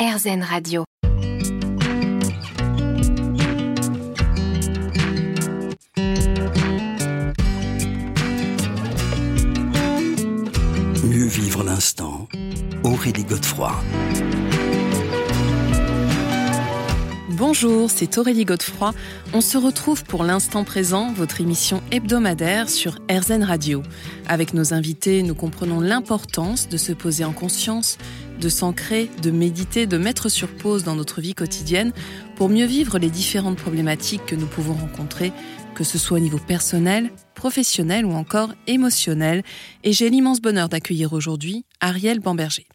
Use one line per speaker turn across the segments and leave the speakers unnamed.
RZN Radio.
Mieux vivre l'instant. Aurélie Godefroy.
Bonjour, c'est Aurélie Godefroy. On se retrouve pour l'instant présent, votre émission hebdomadaire sur RZN Radio. Avec nos invités, nous comprenons l'importance de se poser en conscience, de s'ancrer, de méditer, de mettre sur pause dans notre vie quotidienne pour mieux vivre les différentes problématiques que nous pouvons rencontrer, que ce soit au niveau personnel, professionnel ou encore émotionnel. Et j'ai l'immense bonheur d'accueillir aujourd'hui Ariel Bamberger.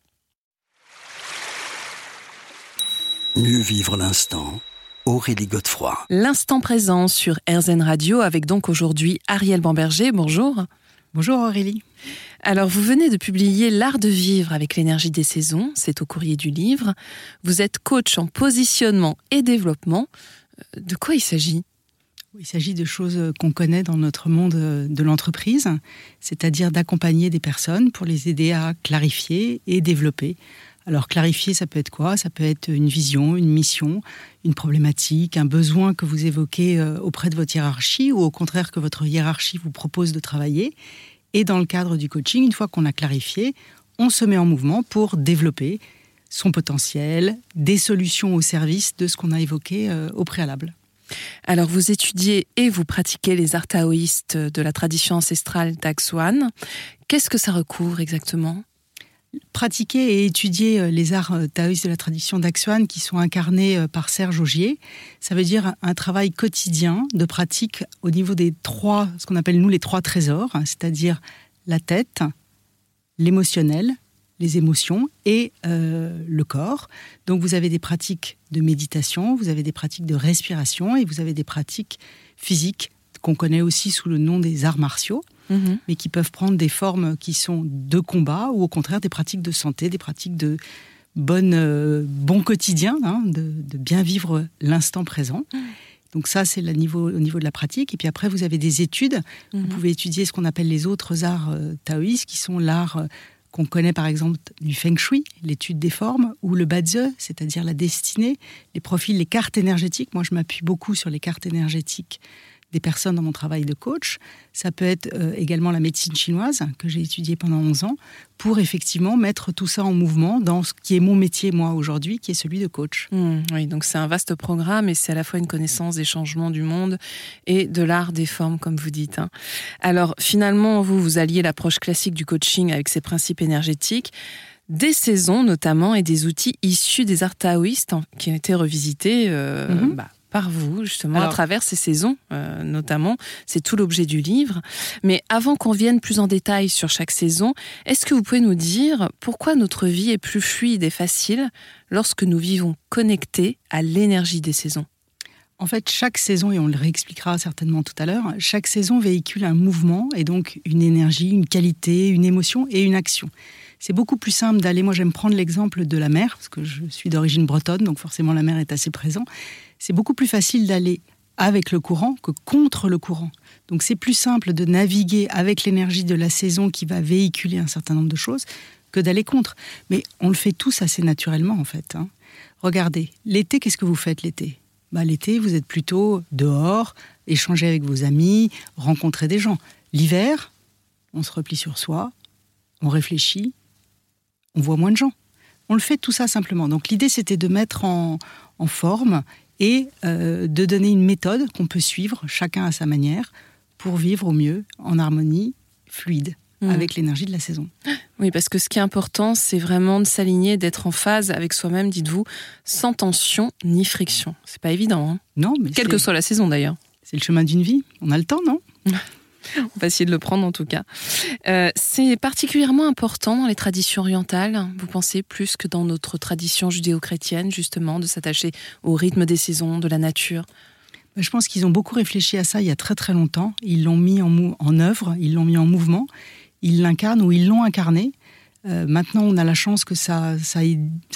Mieux vivre l'instant. Aurélie Godefroy.
L'instant présent sur RZN Radio avec donc aujourd'hui Ariel Bamberger. Bonjour.
Bonjour Aurélie.
Alors, vous venez de publier L'art de vivre avec l'énergie des saisons, c'est au courrier du livre. Vous êtes coach en positionnement et développement. Euh, de quoi il s'agit?
Il s'agit de choses qu'on connaît dans notre monde de l'entreprise, c'est-à-dire d'accompagner des personnes pour les aider à clarifier et développer. Alors clarifier, ça peut être quoi? Ça peut être une vision, une mission, une problématique, un besoin que vous évoquez euh, auprès de votre hiérarchie ou au contraire que votre hiérarchie vous propose de travailler. Et dans le cadre du coaching, une fois qu'on a clarifié, on se met en mouvement pour développer son potentiel, des solutions au service de ce qu'on a évoqué euh, au préalable.
Alors vous étudiez et vous pratiquez les arts taoïstes de la tradition ancestrale d'Axuan. Qu'est-ce que ça recouvre exactement?
Pratiquer et étudier euh, les arts euh, taoïstes de la tradition d'Axuan qui sont incarnés par Serge Augier. Ça veut dire un travail quotidien de pratique au niveau des trois, ce qu'on appelle nous les trois trésors, hein, c'est-à-dire la tête, l'émotionnel, les émotions et euh, le corps. Donc vous avez des pratiques de méditation, vous avez des pratiques de respiration et vous avez des pratiques physiques qu'on connaît aussi sous le nom des arts martiaux,
Mhm.
mais qui peuvent prendre des formes qui sont de combat ou au contraire des pratiques de santé, des pratiques de bonne, euh, bon quotidien, hein, de, de bien vivre l'instant présent. Donc ça, c'est niveau, au niveau de la pratique. Et puis après, vous avez des études. Vous
Mhm.
pouvez étudier ce qu'on appelle les autres arts euh, taoïstes, qui sont l'art euh, qu'on connaît par exemple du feng shui, l'étude des formes, ou le bazi, c'est-à-dire la destinée, les profils, les cartes énergétiques. Moi, je m'appuie beaucoup sur les cartes énergétiques des personnes dans mon travail de coach. Ça peut être euh, également la médecine chinoise, que j'ai étudiée pendant 11 ans, pour effectivement mettre tout ça en mouvement dans ce qui est mon métier, moi, aujourd'hui, qui est celui de coach.
Hmm, oui, donc c'est un vaste programme et c'est à la fois une connaissance des changements du monde et de l'art des formes, comme vous dites. hein. Alors finalement, vous, vous alliez l'approche classique du coaching avec ses principes énergétiques, des saisons notamment et des outils issus des arts taoïstes en- qui ont été revisités euh,
Mhm.
bah, par vous, justement, à travers ces saisons, euh, notamment. C'est tout l'objet du livre. Mais avant qu'on vienne plus en détail sur chaque saison, est-ce que vous pouvez nous dire pourquoi notre vie est plus fluide et facile lorsque nous vivons connectés à l'énergie des saisons?
En fait, chaque saison, et on le réexpliquera certainement tout à l'heure, chaque saison véhicule un mouvement et donc une énergie, une qualité, une émotion et une action. C'est beaucoup plus simple d'aller, moi j'aime prendre l'exemple de la mer, parce que je suis d'origine bretonne, donc forcément la mer est assez présente. C'est beaucoup plus facile d'aller avec le courant que contre le courant. Donc c'est plus simple de naviguer avec l'énergie de la saison qui va véhiculer un certain nombre de choses que d'aller contre. Mais on le fait tous assez naturellement en fait. hein. Regardez, l'été, qu'est-ce que vous faites l'été? Bah, L'été, vous êtes plutôt dehors, échanger avec vos amis, rencontrer des gens. L'hiver, on se replie sur soi, on réfléchit, on voit moins de gens. On le fait tout ça simplement. Donc l'idée, c'était de mettre en, en forme et euh, de donner une méthode qu'on peut suivre, chacun à sa manière, pour vivre au mieux, en harmonie, fluide,
Mhm.
avec l'énergie de la saison.
Oui, parce que ce qui est important, c'est vraiment de s'aligner, d'être en phase avec soi-même, dites-vous, sans tension ni friction. C'est pas évident, hein
Non, mais
quelle que soit la saison d'ailleurs.
c'est le chemin d'une vie. On a le temps, non?
On va essayer de le prendre en tout cas. Euh, c'est particulièrement important dans les traditions orientales, vous pensez, plus que dans notre tradition judéo-chrétienne, justement, de s'attacher au rythme des saisons, de la nature?
Ben, Je pense qu'ils ont beaucoup réfléchi à ça il y a très très longtemps. Ils l'ont mis en, œuvre, ils l'ont mis en mouvement, ils l'incarnent ou ils l'ont incarné. Euh, maintenant, on a la chance que ça, ça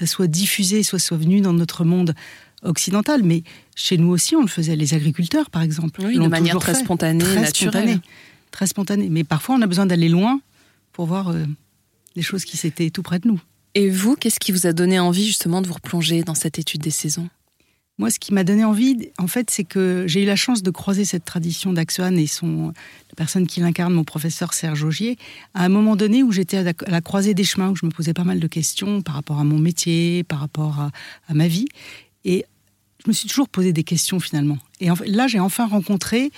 soit diffusé, soit, soit venu dans notre monde occidental. Mais chez nous aussi, on le faisait. Les agriculteurs, par exemple.
Oui, de manière très
fait.
spontanée,
Très
naturelle.
spontanée. Très spontanée. Mais parfois, on a besoin d'aller loin pour voir euh, des choses qui s'étaient tout près de nous.
Et vous, qu'est-ce qui vous a donné envie justement de vous replonger dans cette étude des saisons?
Moi, ce qui m'a donné envie, en fait, c'est que j'ai eu la chance de croiser cette tradition d'Axoan et son, la personne qui l'incarne, mon professeur Serge Augier, à un moment donné où j'étais à la croisée des chemins, où je me posais pas mal de questions par rapport à mon métier, par rapport à, ma vie. Et je me suis toujours posé des questions finalement. Et là, j'ai enfin rencontré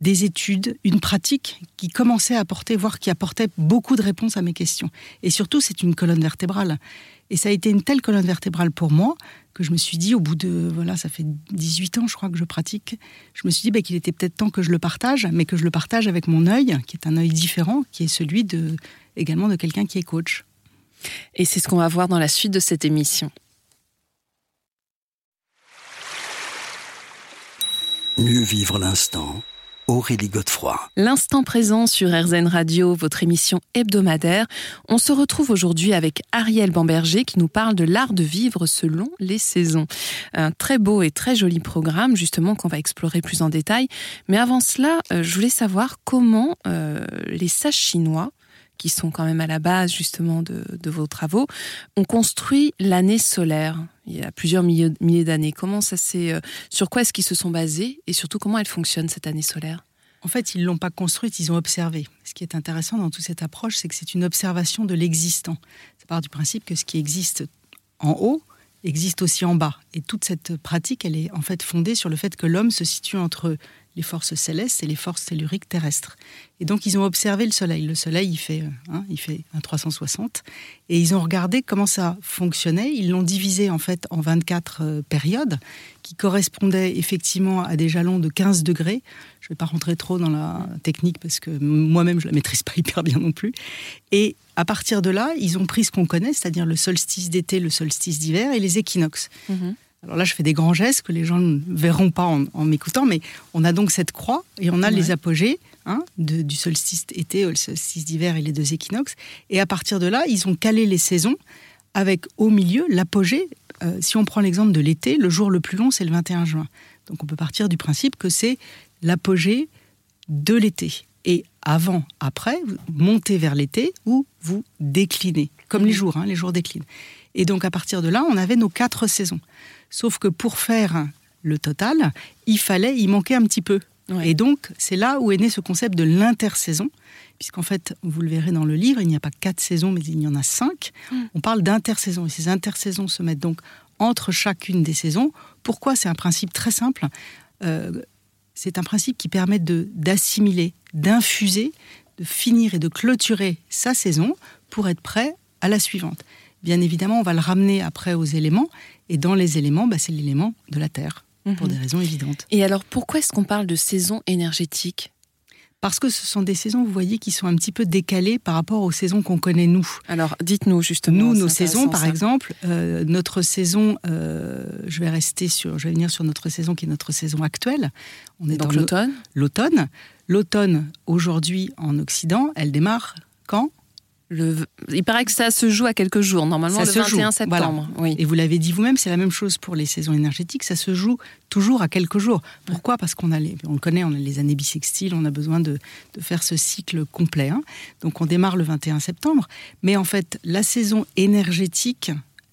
des études, une pratique qui commençait à apporter, voire qui apportait beaucoup de réponses à mes questions. Et surtout, c'est une colonne vertébrale. Et ça a été une telle colonne vertébrale pour moi que je me suis dit, au bout de, voilà, ça fait 18 ans, je crois, que je pratique, je me suis dit bah, qu'il était peut-être temps que je le partage, mais que je le partage avec mon œil, qui est un œil différent, qui est celui également de quelqu'un qui est coach.
Et c'est ce qu'on va voir dans la suite de cette émission.
Mieux vivre l'instant Aurélie Godefroy.
L'instant présent sur RZN Radio, votre émission hebdomadaire. On se retrouve aujourd'hui avec Ariel Bamberger qui nous parle de l'art de vivre selon les saisons. Un très beau et très joli programme justement qu'on va explorer plus en détail. Mais avant cela, euh, je voulais savoir comment euh, les sages chinois qui sont quand même à la base justement de, vos travaux, ont construit l'année solaire il y a plusieurs milliers, d'années. Comment ça s'est, euh, sur quoi est-ce qu'ils se sont basés et surtout comment elle fonctionne cette année solaire?
En fait, ils ne l'ont pas construite, ils ont observé. Ce qui est intéressant dans toute cette approche, c'est que c'est une observation de l'existant. Ça part du principe que ce qui existe en haut existe aussi en bas. Et toute cette pratique, elle est en fait fondée sur le fait que l'homme se situe entre les forces célestes et les forces telluriques terrestres. Et donc ils ont observé le Soleil. Le Soleil, il fait, euh, hein, il fait un 360. Et ils ont regardé comment ça fonctionnait. Ils l'ont divisé en fait en 24 euh, périodes qui correspondaient effectivement à des jalons de 15 degrés. Je ne vais pas rentrer trop dans la technique parce que moi-même je la maîtrise pas hyper bien non plus. Et à partir de là, ils ont pris ce qu'on connaît, c'est-à-dire le solstice d'été, le solstice d'hiver et les équinoxes. Mhm. Alors là, je fais des grands gestes que les gens ne verront pas en, m'écoutant, mais on a donc cette croix et on a les apogées hein, du solstice été, le solstice d'hiver et les deux équinoxes. Et à partir de là, ils ont calé les saisons avec au milieu l'apogée. Euh, si on prend l'exemple de l'été, le jour le plus long, c'est le 21 juin. Donc on peut partir du principe que c'est l'apogée de l'été. Et avant, après, vous montez vers l'été ou vous déclinez, comme les jours, hein, les jours déclinent. Et donc à partir de là, on avait nos quatre saisons. Sauf que pour faire le total, il fallait, il manquait un petit peu. Et donc, c'est là où est né ce concept de l'intersaison, puisqu'en fait, vous le verrez dans le livre, il n'y a pas quatre saisons, mais il y en a cinq. Mm. On parle d'intersaison, et ces intersaisons se mettent donc entre chacune des saisons. Pourquoi? C'est un principe très simple. Euh, c'est un principe qui permet d'assimiler, d'infuser, de finir et de clôturer sa saison pour être prêt à la suivante. Bien évidemment, on va le ramener après aux éléments, et dans les éléments, bah, c'est l'élément de la Terre, pour mhm. des raisons évidentes.
Et alors, pourquoi est-ce qu'on parle de saison énergétique?
Parce que ce sont des saisons, vous voyez, qui sont un petit peu décalées par rapport aux saisons qu'on connaît nous.
Alors, dites-nous justement.
Nous, nos saisons, par exemple, euh, notre saison, euh, je vais rester sur, je vais venir sur notre saison qui est notre saison actuelle.
On est dans l'automne?
L'automne. L'automne, aujourd'hui en Occident, elle démarre quand?
Il paraît que ça se joue à quelques jours, normalement le 21 septembre. Oui.
Et vous l'avez dit vous-même, c'est la même chose pour les saisons énergétiques, ça se joue toujours à quelques jours. Pourquoi? Parce qu'on a les, on le connaît, on a les années bissextiles, on a besoin de, faire ce cycle complet. Hein. Donc on démarre le 21 septembre, mais en fait la saison énergétique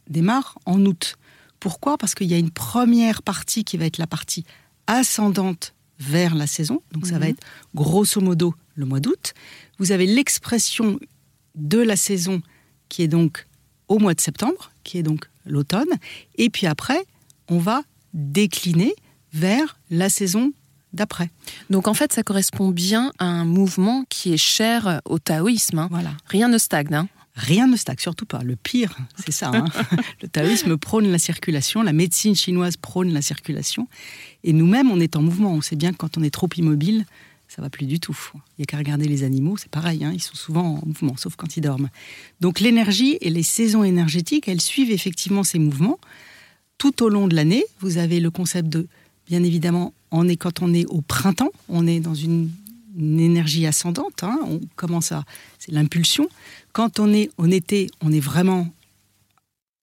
démarre en août. Pourquoi? Parce qu'il y a une première partie qui va être la partie ascendante vers la saison, donc ça va mhm. être grosso modo le mois d'août. Vous avez l'expression de la saison qui est donc au mois de septembre, qui est donc l'automne. Et puis après, on va décliner vers la saison d'après.
Donc en fait, ça correspond bien à un mouvement qui est cher au taoïsme. Hein. Voilà. Rien ne stagne. Hein.
Rien ne stagne, surtout pas. Le pire, c'est ça. Hein. le taoïsme prône la circulation, la médecine chinoise prône la circulation. Et nous-mêmes, on est en mouvement. On sait bien que quand on est trop immobile, ça va plus du tout. Il n'y a qu'à regarder les animaux, c'est pareil, hein, ils sont souvent en mouvement, sauf quand ils dorment. Donc l'énergie et les saisons énergétiques, elles suivent effectivement ces mouvements. Tout au long de l'année, vous avez le concept de, bien évidemment, on est quand on est au printemps, on est dans une, énergie ascendante, hein, on commence à, c'est l'impulsion. Quand on est en été, on est vraiment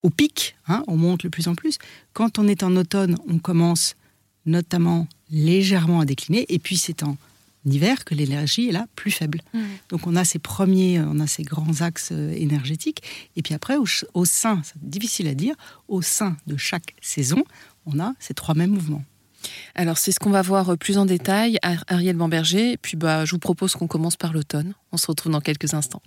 au pic, hein, on monte de plus en plus. Quand on est en automne, on commence notamment légèrement à décliner, et puis c'est en hiver que l'énergie est là plus faible. Mmh. Donc on a ces premiers, on a ces grands axes euh, énergétiques. Et puis après, au, au sein, c'est difficile à dire, au sein de chaque saison, on a ces trois mêmes mouvements.
Alors c'est ce qu'on va voir euh, plus en détail, Ariel Bamberger. Puis bah, je vous propose qu'on commence par l'automne. On se retrouve dans quelques instants.